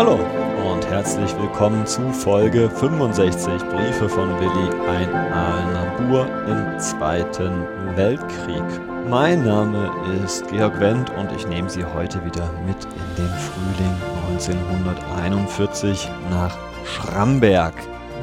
Hallo und herzlich willkommen zu Folge 65 Briefe von Willi, ein Aalener Bur im Zweiten Weltkrieg. Mein Name ist Georg Wendt und ich nehme Sie heute wieder mit in den Frühling 1941 nach Schramberg,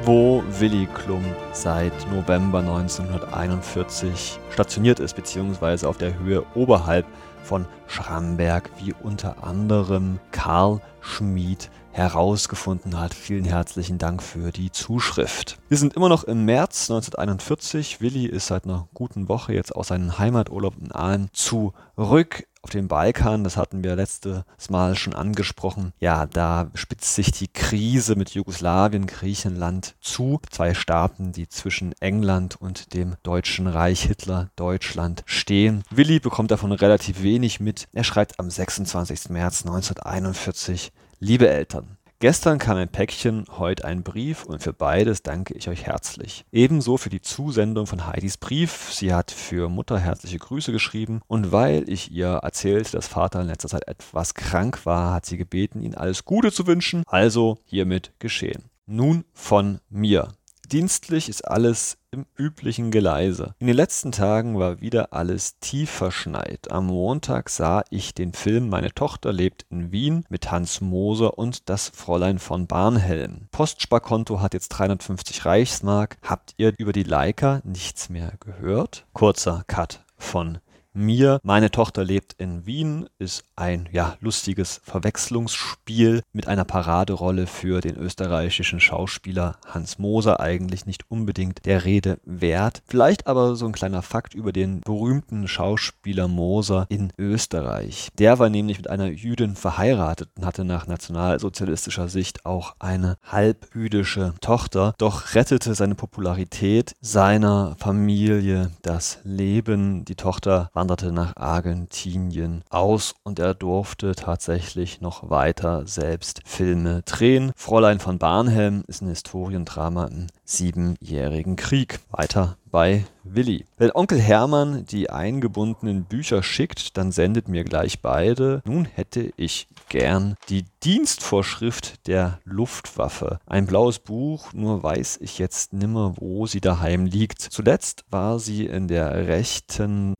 wo Willi Klum seit November 1941 stationiert ist, beziehungsweise auf der Höhe oberhalb von Schramberg, wie unter anderem Karl Schmid herausgefunden hat. Vielen herzlichen Dank für die Zuschrift. Wir sind immer noch im März 1941. Willi ist seit einer guten Woche jetzt aus seinem Heimaturlaub in Aalen zurück auf dem Balkan, das hatten wir letztes Mal schon angesprochen, ja, da spitzt sich die Krise mit Jugoslawien, Griechenland zu. Zwei Staaten, die zwischen England und dem Deutschen Reich Hitler Deutschland stehen. Willi bekommt davon relativ wenig mit. Er schreibt am 26. März 1941, liebe Eltern, Gestern kam ein Päckchen, heute ein Brief und für beides danke ich euch herzlich. Ebenso für die Zusendung von Heidis Brief. Sie hat für Mutter herzliche Grüße geschrieben und weil ich ihr erzählte, dass Vater in letzter Zeit etwas krank war, hat sie gebeten, ihn alles Gute zu wünschen. Also hiermit geschehen. Nun von mir. Dienstlich ist alles im üblichen Geleise. In den letzten Tagen war wieder alles tief verschneit. Am Montag sah ich den Film Meine Tochter lebt in Wien mit Hans Moser und das Fräulein von Barnhelm. Postsparkonto hat jetzt 350 Reichsmark. Habt ihr über die Leica nichts mehr gehört? Kurzer Cut von mir. Meine Tochter lebt in Wien, ist ein ja, lustiges Verwechslungsspiel mit einer Paraderolle für den österreichischen Schauspieler Hans Moser, eigentlich nicht unbedingt der Rede wert. Vielleicht aber so ein kleiner Fakt über den berühmten Schauspieler Moser in Österreich. Der war nämlich mit einer Jüdin verheiratet und hatte nach nationalsozialistischer Sicht auch eine halbjüdische Tochter, doch rettete seine Popularität seiner Familie das Leben. Die Tochter war wanderte nach Argentinien aus und er durfte tatsächlich noch weiter selbst Filme drehen. Fräulein von Barnhelm ist ein Historiendrama im Siebenjährigen Krieg. Weiter bei Willi. Wenn Onkel Hermann die eingebundenen Bücher schickt, dann sendet mir gleich beide. Nun hätte ich gern die Dienstvorschrift der Luftwaffe. Ein blaues Buch, nur weiß ich jetzt nimmer, wo sie daheim liegt. Zuletzt war sie in der rechten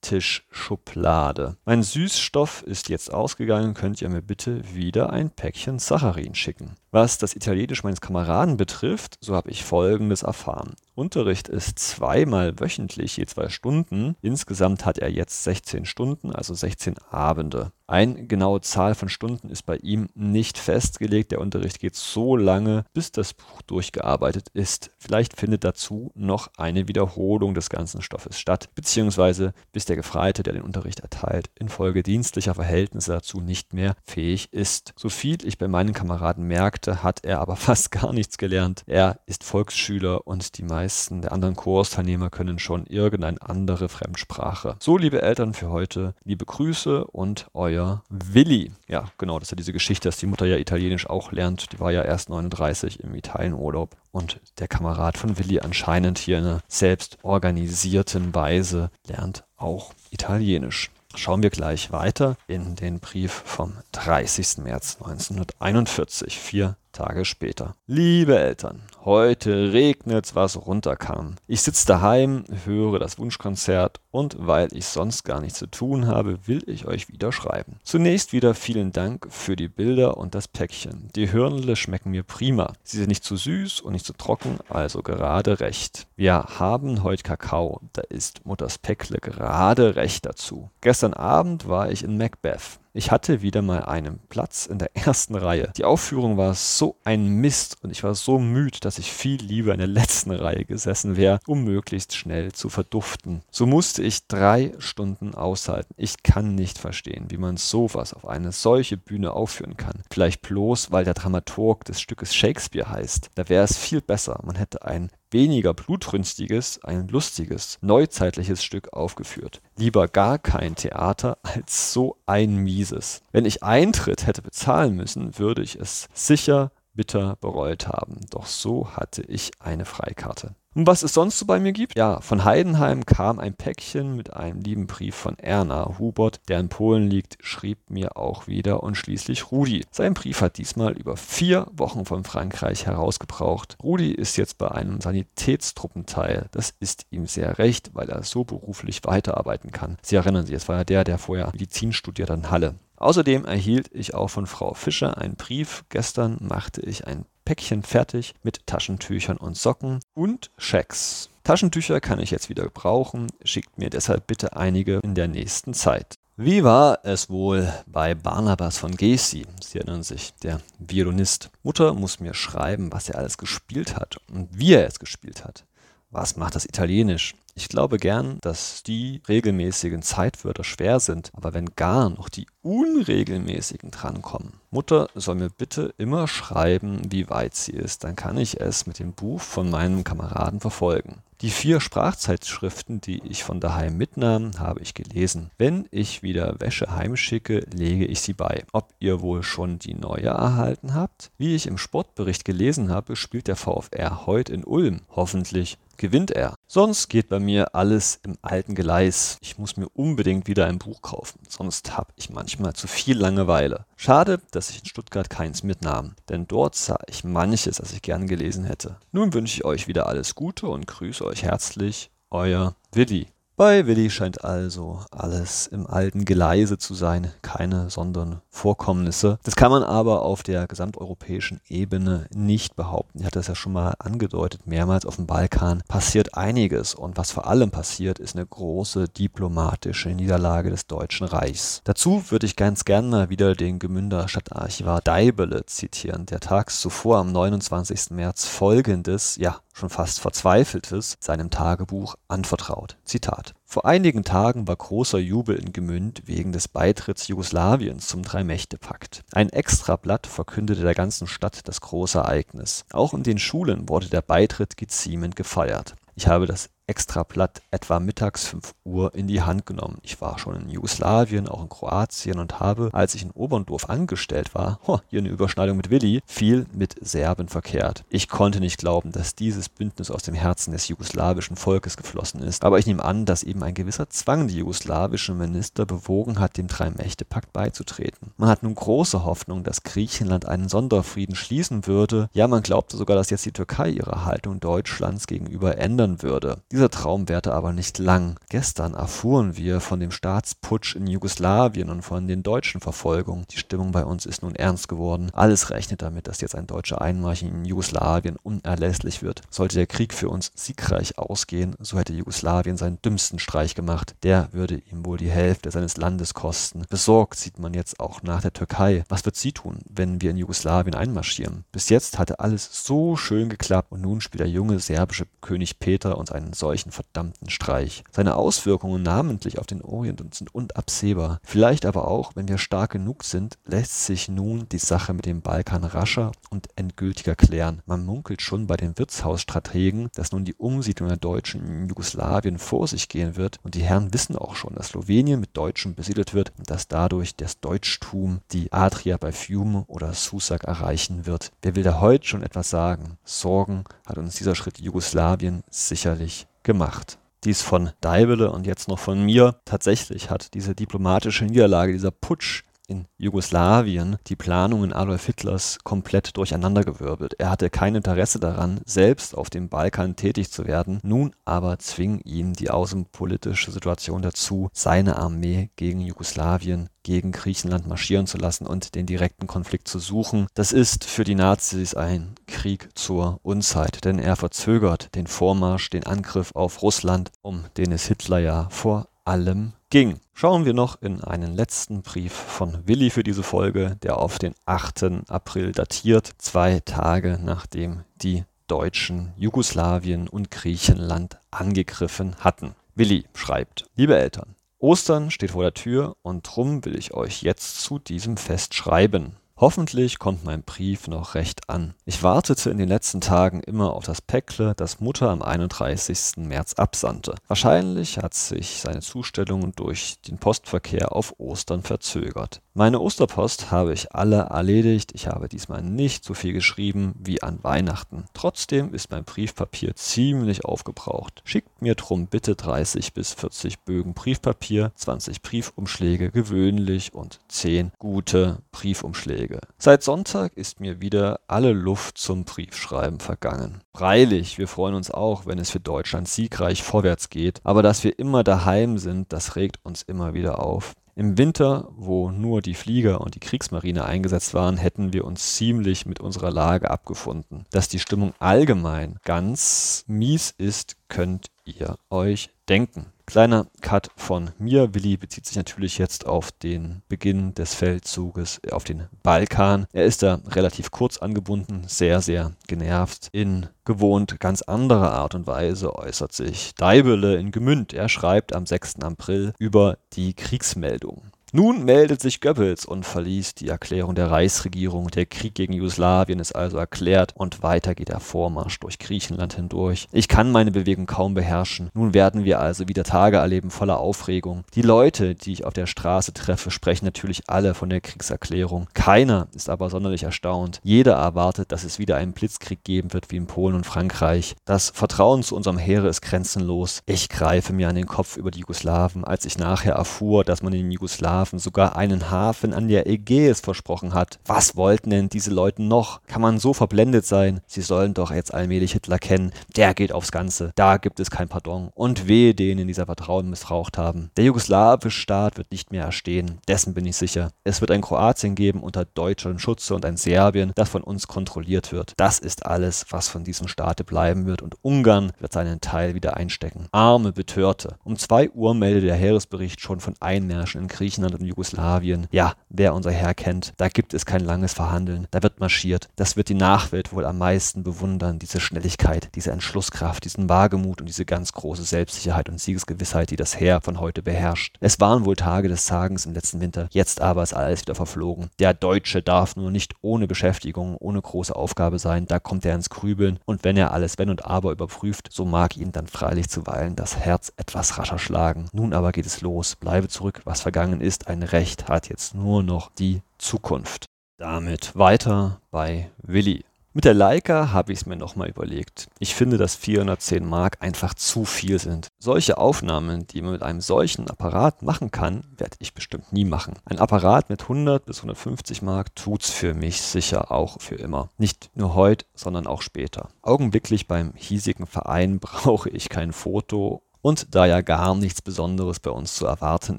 Nachttischschublade. Mein Süßstoff ist jetzt ausgegangen, könnt ihr mir bitte wieder ein Päckchen Saccharin schicken. Was das Italienisch meines Kameraden betrifft, so habe ich Folgendes erfahren. Unterricht ist zweimal wöchentlich, je zwei Stunden. Insgesamt hat er jetzt 16 Stunden, also 16 Abende. Eine genaue Zahl von Stunden ist bei ihm nicht festgelegt. Der Unterricht geht so lange, bis das Buch durchgearbeitet ist. Vielleicht findet dazu noch eine Wiederholung des ganzen Stoffes statt, beziehungsweise bis der Gefreite, der den Unterricht erteilt, infolge dienstlicher Verhältnisse dazu nicht mehr fähig ist. So viel ich bei meinen Kameraden merkte, hat er aber fast gar nichts gelernt. Er ist Volksschüler und die meisten der anderen Kursteilnehmer können schon irgendeine andere Fremdsprache. So, liebe Eltern, für heute liebe Grüße und euer euer Willi. Ja, genau, das ist ja diese Geschichte, dass die Mutter ja Italienisch auch lernt. Die war ja erst 39 im Italienurlaub und der Kamerad von Willi anscheinend hier in einer selbst organisierten Weise lernt auch Italienisch. Schauen wir gleich weiter in den Brief vom 30. März 1941, vier Tage später. Liebe Eltern, heute regnet's, was runterkam. Ich sitze daheim, höre das Wunschkonzert und weil ich sonst gar nichts zu tun habe, will ich euch wieder schreiben. Zunächst wieder vielen Dank für die Bilder und das Päckchen. Die Hörnle schmecken mir prima. Sie sind nicht zu süß und nicht zu trocken, also gerade recht. Wir haben heute Kakao, da ist Mutters Päckle gerade recht dazu. Gestern Abend war ich in Macbeth. Ich hatte wieder mal einen Platz in der ersten Reihe. Die Aufführung war so ein Mist und ich war so müde, dass ich viel lieber in der letzten Reihe gesessen wäre, um möglichst schnell zu verduften. So musste ich drei Stunden aushalten. Ich kann nicht verstehen, wie man sowas auf eine solche Bühne aufführen kann. Vielleicht bloß, weil der Dramaturg des Stückes Shakespeare heißt. Da wäre es viel besser. Man hätte ein weniger blutrünstiges, ein lustiges, neuzeitliches Stück aufgeführt. Lieber gar kein Theater als so ein mieses. Wenn ich Eintritt hätte bezahlen müssen, würde ich es sicher bitter bereut haben. Doch so hatte ich eine Freikarte. Und was es sonst so bei mir gibt? Ja, von Heidenheim kam ein Päckchen mit einem lieben Brief von Erna Hubert, der in Polen liegt, schrieb mir auch wieder und schließlich Rudi. Sein Brief hat diesmal über vier Wochen von Frankreich herausgebraucht. Rudi ist jetzt bei einem Sanitätstruppenteil. Das ist ihm sehr recht, weil er so beruflich weiterarbeiten kann. Sie erinnern sich, es war ja der, der vorher Medizin studiert in Halle. Außerdem erhielt ich auch von Frau Fischer einen Brief. Gestern machte ich ein Päckchen fertig mit Taschentüchern und Socken und Schecks. Taschentücher kann ich jetzt wieder gebrauchen, schickt mir deshalb bitte einige in der nächsten Zeit. Wie war es wohl bei Barnabas von Gesi? Sie erinnern sich, der Violinist. Mutter muss mir schreiben, was er alles gespielt hat und wie er es gespielt hat. Was macht das Italienisch? Ich glaube gern, dass die regelmäßigen Zeitwörter schwer sind, aber wenn gar noch die unregelmäßigen drankommen. Mutter soll mir bitte immer schreiben, wie weit sie ist, dann kann ich es mit dem Buch von meinem Kameraden verfolgen. Die vier Sprachzeitschriften, die ich von daheim mitnahm, habe ich gelesen. Wenn ich wieder Wäsche heimschicke, lege ich sie bei. Ob ihr wohl schon die neue erhalten habt? Wie ich im Sportbericht gelesen habe, spielt der VfR heute in Ulm. Hoffentlich gewinnt er. Sonst geht bei mir alles im alten Gleis. Ich muss mir unbedingt wieder ein Buch kaufen, sonst habe ich manchmal zu viel Langeweile. Schade, dass ich in Stuttgart keins mitnahm, denn dort sah ich manches, das ich gern gelesen hätte. Nun wünsche ich euch wieder alles Gute und grüße euch herzlich, euer Willi. Bei Willi scheint also alles im alten Geleise zu sein, keine sondern Vorkommnisse. Das kann man aber auf der gesamteuropäischen Ebene nicht behaupten. Ich hatte das ja schon mal angedeutet, mehrmals auf dem Balkan passiert einiges und was vor allem passiert, ist eine große diplomatische Niederlage des Deutschen Reichs. Dazu würde ich ganz gerne mal wieder den Gemünder Stadtarchivar Deibele zitieren, der tags zuvor am 29. März folgendes, ja, schon fast Verzweifeltes seinem Tagebuch anvertraut. Zitat. Vor einigen Tagen war großer Jubel in Gemünd wegen des Beitritts Jugoslawiens zum Drei-Mächte-Pakt. Ein Extrablatt verkündete der ganzen Stadt das große Ereignis. Auch in den Schulen wurde der Beitritt geziemend gefeiert. Ich habe das Extrablatt etwa mittags 5 Uhr in die Hand genommen. Ich war schon in Jugoslawien, auch in Kroatien und habe, als ich in Oberndorf angestellt war, hier eine Überschneidung mit Willi, viel mit Serben verkehrt. Ich konnte nicht glauben, dass dieses Bündnis aus dem Herzen des jugoslawischen Volkes geflossen ist, aber ich nehme an, dass eben ein gewisser Zwang die jugoslawischen Minister bewogen hat, dem Drei-Mächte-Pakt beizutreten. Man hat nun große Hoffnung, dass Griechenland einen Sonderfrieden schließen würde. Ja, man glaubte sogar, dass jetzt die Türkei ihre Haltung Deutschlands gegenüber ändern würde. Diese dieser Traum währte aber nicht lang. Gestern erfuhren wir von dem Staatsputsch in Jugoslawien und von den deutschen Verfolgungen. Die Stimmung bei uns ist nun ernst geworden. Alles rechnet damit, dass jetzt ein deutscher Einmarsch in Jugoslawien unerlässlich wird. Sollte der Krieg für uns siegreich ausgehen, so hätte Jugoslawien seinen dümmsten Streich gemacht. Der würde ihm wohl die Hälfte seines Landes kosten. Besorgt sieht man jetzt auch nach der Türkei. Was wird sie tun, wenn wir in Jugoslawien einmarschieren? Bis jetzt hatte alles so schön geklappt und nun spielt der junge serbische König Peter uns einen solchen solchen verdammten Streich. Seine Auswirkungen namentlich auf den Orient sind unabsehbar. Vielleicht aber auch, wenn wir stark genug sind, lässt sich nun die Sache mit dem Balkan rascher und endgültiger klären. Man munkelt schon bei den Wirtshausstrategen, dass nun die Umsiedlung der Deutschen in Jugoslawien vor sich gehen wird und die Herren wissen auch schon, dass Slowenien mit Deutschen besiedelt wird und dass dadurch das Deutschtum die Adria bei Fiume oder Susak erreichen wird. Wer will da heute schon etwas sagen? Sorgen hat uns dieser Schritt Jugoslawien sicherlich gemacht. Dies von Deibele und jetzt noch von mir. Tatsächlich hat diese diplomatische Niederlage, dieser Putsch in Jugoslawien die Planungen Adolf Hitlers komplett durcheinandergewirbelt. Er hatte kein Interesse daran, selbst auf dem Balkan tätig zu werden. Nun aber zwing ihn die außenpolitische Situation dazu, seine Armee gegen Jugoslawien gegen Griechenland marschieren zu lassen und den direkten Konflikt zu suchen. Das ist für die Nazis ein Krieg zur Unzeit, denn er verzögert den Vormarsch, den Angriff auf Russland, um den es Hitler ja vor allem ging. Schauen wir noch in einen letzten Brief von Willi für diese Folge, der auf den 8. April datiert, zwei Tage nachdem die Deutschen Jugoslawien und Griechenland angegriffen hatten. Willi schreibt, liebe Eltern, Ostern steht vor der Tür und drum will ich euch jetzt zu diesem Fest schreiben. Hoffentlich kommt mein Brief noch recht an. Ich wartete in den letzten Tagen immer auf das Päckle, das Mutter am 31. März absandte. Wahrscheinlich hat sich seine Zustellung durch den Postverkehr auf Ostern verzögert. Meine Osterpost habe ich alle erledigt. Ich habe diesmal nicht so viel geschrieben wie an Weihnachten. Trotzdem ist mein Briefpapier ziemlich aufgebraucht. Schickt mir drum bitte 30 bis 40 Bögen Briefpapier, 20 Briefumschläge gewöhnlich und 10 gute Briefumschläge. Seit Sonntag ist mir wieder alle Luft zum Briefschreiben vergangen. Freilich, wir freuen uns auch, wenn es für Deutschland siegreich vorwärts geht, aber dass wir immer daheim sind, das regt uns immer wieder auf. Im Winter, wo nur die Flieger und die Kriegsmarine eingesetzt waren, hätten wir uns ziemlich mit unserer Lage abgefunden. Dass die Stimmung allgemein ganz mies ist, könnt ihr euch denken. Kleiner Cut von mir. Willi bezieht sich natürlich jetzt auf den Beginn des Feldzuges auf den Balkan. Er ist da relativ kurz angebunden, sehr, sehr genervt. In gewohnt ganz anderer Art und Weise äußert sich Deibele in Gemünd. Er schreibt am 6. April über die Kriegsmeldung. Nun meldet sich Goebbels und verließ die Erklärung der Reichsregierung. Der Krieg gegen Jugoslawien ist also erklärt und weiter geht der Vormarsch durch Griechenland hindurch. Ich kann meine Bewegung kaum beherrschen. Nun werden wir also wieder Tage erleben voller Aufregung. Die Leute, die ich auf der Straße treffe, sprechen natürlich alle von der Kriegserklärung. Keiner ist aber sonderlich erstaunt. Jeder erwartet, dass es wieder einen Blitzkrieg geben wird wie in Polen und Frankreich. Das Vertrauen zu unserem Heere ist grenzenlos. Ich greife mir an den Kopf über die Jugoslawen, als ich nachher erfuhr, dass man in Jugoslawien Hafen, sogar einen Hafen an der Ägäis versprochen hat. Was wollten denn diese Leute noch? Kann man so verblendet sein? Sie sollen doch jetzt allmählich Hitler kennen. Der geht aufs Ganze. Da gibt es kein Pardon. Und wehe denen, dieser Vertrauen missbraucht haben. Der jugoslawische Staat wird nicht mehr erstehen. Dessen bin ich sicher. Es wird ein Kroatien geben unter deutschem Schutze und ein Serbien, das von uns kontrolliert wird. Das ist alles, was von diesem Staate bleiben wird. Und Ungarn wird seinen Teil wieder einstecken. Arme Betörte. Um zwei Uhr meldet der Heeresbericht schon von Einmärschen in Griechenland Und Jugoslawien. Ja, wer unser Herr kennt, da gibt es kein langes Verhandeln, da wird marschiert. Das wird die Nachwelt wohl am meisten bewundern, diese Schnelligkeit, diese Entschlusskraft, diesen Wagemut und diese ganz große Selbstsicherheit und Siegesgewissheit, die das Heer von heute beherrscht. Es waren wohl Tage des Zagens im letzten Winter, jetzt aber ist alles wieder verflogen. Der Deutsche darf nur nicht ohne Beschäftigung, ohne große Aufgabe sein, da kommt er ins Grübeln und wenn er alles Wenn und Aber überprüft, so mag ihn dann freilich zuweilen das Herz etwas rascher schlagen. Nun aber geht es los, bleibe zurück, was vergangen ist, ist ein Recht, hat jetzt nur noch die Zukunft. Damit weiter bei Willi. Mit der Leica habe ich es mir nochmal überlegt. Ich finde, dass 410 Mark einfach zu viel sind. Solche Aufnahmen, die man mit einem solchen Apparat machen kann, werde ich bestimmt nie machen. Ein Apparat mit 100 bis 150 Mark tut's für mich sicher auch für immer. Nicht nur heute, sondern auch später. Augenblicklich beim hiesigen Verein brauche ich kein Foto und da ja gar nichts Besonderes bei uns zu erwarten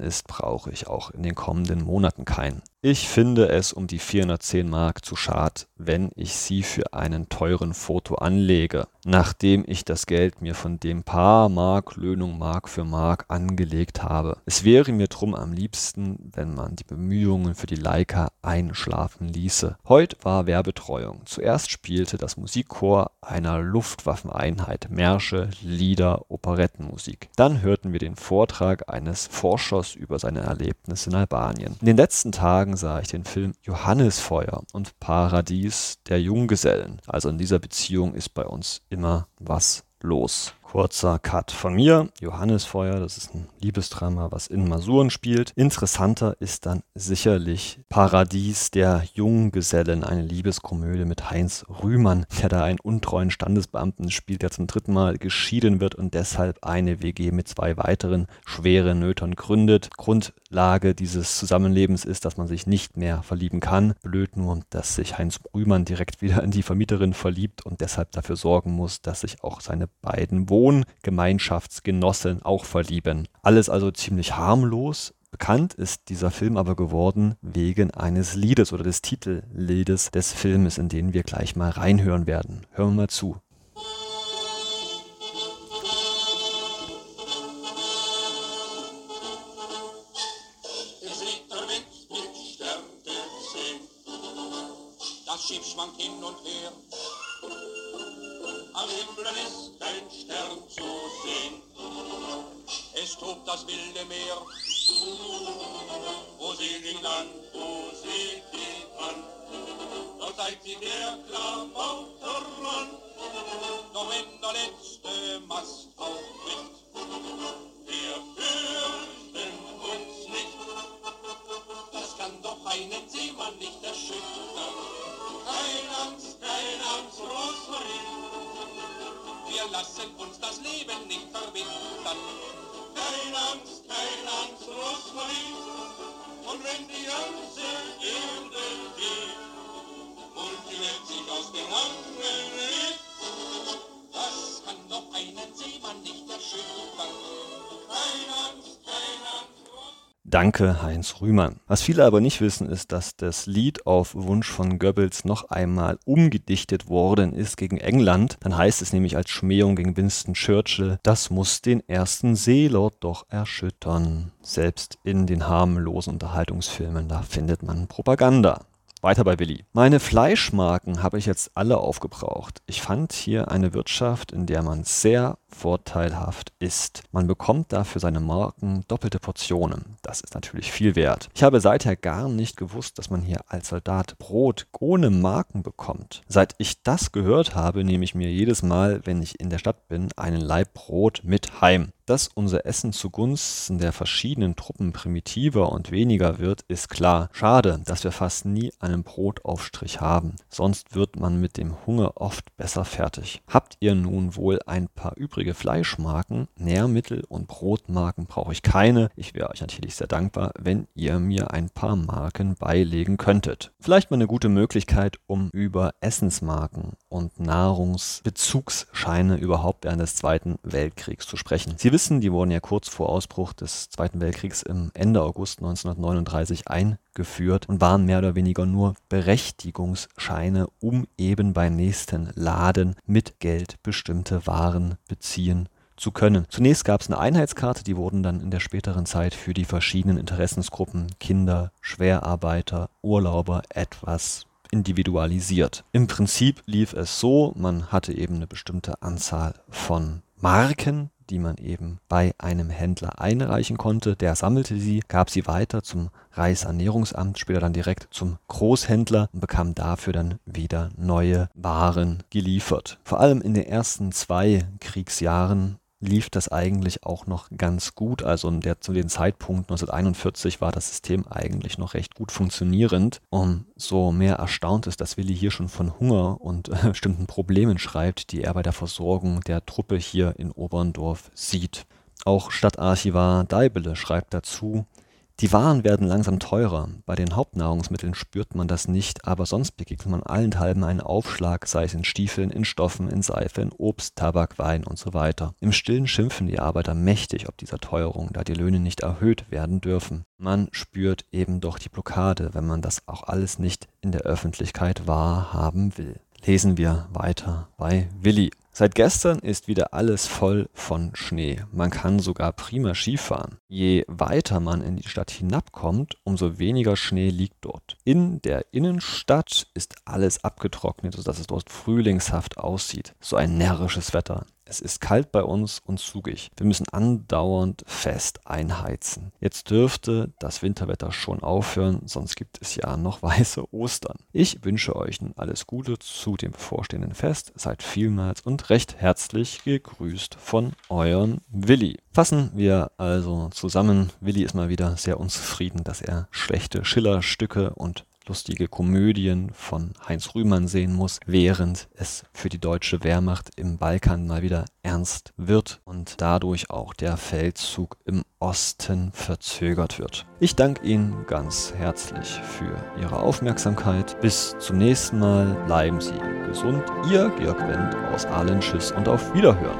ist, brauche ich auch in den kommenden Monaten keinen. Ich finde es um die 410 Mark zu schad, wenn ich sie für einen teuren Foto anlege, nachdem ich das Geld mir von dem paar Mark Löhnung Mark für Mark angelegt habe. Es wäre mir drum am liebsten, wenn man die Bemühungen für die Leica einschlafen ließe. Heute war Werbetreuung. Zuerst spielte das Musikchor einer Luftwaffeneinheit Märsche, Lieder, Operettenmusik. Dann hörten wir den Vortrag eines Forschers über seine Erlebnisse in Albanien. In den letzten Tagen Tagen sah ich den Film Johannisfeuer und Paradies der Junggesellen. Also in dieser Beziehung ist bei uns immer was los. Kurzer Cut von mir. Johannesfeuer, das ist ein Liebesdrama, was in Masuren spielt. Interessanter ist dann sicherlich Paradies der Junggesellen, eine Liebeskomödie mit Heinz Rühmann, der da einen untreuen Standesbeamten spielt, der zum dritten Mal geschieden wird und deshalb eine WG mit zwei weiteren schweren Nötern gründet. Grundlage dieses Zusammenlebens ist, dass man sich nicht mehr verlieben kann. Blöd nur, dass sich Heinz Rühmann direkt wieder in die Vermieterin verliebt und deshalb dafür sorgen muss, dass sich auch seine beiden Wohngemeinschaftsgenossen auch verlieben. Alles also ziemlich harmlos. Bekannt ist dieser Film aber geworden wegen eines Liedes oder des Titelliedes des Filmes, in den wir gleich mal reinhören werden. Hören wir mal zu. Das wilde Meer. Wo sie ihn an, wo sie ihn an? Dort seid sie der Klamautermann. Doch wenn der letzte Mast Danke, Heinz Rühmann. Was viele aber nicht wissen, ist, dass das Lied auf Wunsch von Goebbels noch einmal umgedichtet worden ist gegen England. Dann heißt es nämlich als Schmähung gegen Winston Churchill, das muss den ersten Seelord doch erschüttern. Selbst in den harmlosen Unterhaltungsfilmen, da findet man Propaganda. Weiter bei Willi. Meine Fleischmarken habe ich jetzt alle aufgebraucht. Ich fand hier eine Wirtschaft, in der man sehr vorteilhaft isst. Man bekommt dafür seine Marken doppelte Portionen. Das ist natürlich viel wert. Ich habe seither gar nicht gewusst, dass man hier als Soldat Brot ohne Marken bekommt. Seit ich das gehört habe, nehme ich mir jedes Mal, wenn ich in der Stadt bin, einen Laib Brot mit heim. Dass unser Essen zugunsten der verschiedenen Truppen primitiver und weniger wird, ist klar. Schade, dass wir fast nie einen Brotaufstrich haben. Sonst wird man mit dem Hunger oft besser fertig. Habt ihr nun wohl ein paar übrige Fleischmarken, Nährmittel und Brotmarken brauche ich keine. Ich wäre euch natürlich sehr dankbar, wenn ihr mir ein paar Marken beilegen könntet. Vielleicht mal eine gute Möglichkeit, um über Essensmarken und Nahrungsbezugsscheine überhaupt während des Zweiten Weltkriegs zu sprechen. Sie wissen, die wurden ja kurz vor Ausbruch des Zweiten Weltkriegs im Ende August 1939 eingeführt und waren mehr oder weniger nur Berechtigungsscheine, um eben beim nächsten Laden mit Geld bestimmte Waren beziehen zu können. Zunächst gab es eine Einheitskarte, die wurden dann in der späteren Zeit für die verschiedenen Interessensgruppen Kinder, Schwerarbeiter, Urlauber etwas individualisiert. Im Prinzip lief es so, man hatte eben eine bestimmte Anzahl von Marken, die man eben bei einem Händler einreichen konnte. Der sammelte sie, gab sie weiter zum Reichsernährungsamt, später dann direkt zum Großhändler und bekam dafür dann wieder neue Waren geliefert. Vor allem in den ersten zwei Kriegsjahren lief das eigentlich auch noch ganz gut. Also der, zu dem Zeitpunkt 1941 war das System eigentlich noch recht gut funktionierend. Umso mehr erstaunt ist, dass Willi hier schon von Hunger und äh, bestimmten Problemen schreibt, die er bei der Versorgung der Truppe hier in Oberndorf sieht. Auch Stadtarchivar Deibele schreibt dazu, die Waren werden langsam teurer. Bei den Hauptnahrungsmitteln spürt man das nicht, aber sonst begegnet man allenthalben einen Aufschlag, sei es in Stiefeln, in Stoffen, in Seife, in Obst, Tabak, Wein und so weiter. Im Stillen schimpfen die Arbeiter mächtig ob dieser Teuerung, da die Löhne nicht erhöht werden dürfen. Man spürt eben doch die Blockade, wenn man das auch alles nicht in der Öffentlichkeit wahrhaben will. Lesen wir weiter bei Willi. Seit gestern ist wieder alles voll von Schnee. Man kann sogar prima Skifahren. Je weiter man in die Stadt hinabkommt, umso weniger Schnee liegt dort. In der Innenstadt ist alles abgetrocknet, sodass es dort frühlingshaft aussieht. So ein närrisches Wetter. Es ist kalt bei uns und zugig. Wir müssen andauernd fest einheizen. Jetzt dürfte das Winterwetter schon aufhören, sonst gibt es ja noch weiße Ostern. Ich wünsche euch nun alles Gute zu dem bevorstehenden Fest. Seid vielmals und recht herzlich gegrüßt von euren Willi. Fassen wir also zusammen. Willi ist mal wieder sehr unzufrieden, dass er schlechte Schillerstücke und lustige Komödien von Heinz Rühmann sehen muss, während es für die deutsche Wehrmacht im Balkan mal wieder ernst wird und dadurch auch der Feldzug im Osten verzögert wird. Ich danke Ihnen ganz herzlich für Ihre Aufmerksamkeit. Bis zum nächsten Mal. Bleiben Sie gesund. Ihr Georg Wendt aus Ahlen. Tschüss und auf Wiederhören.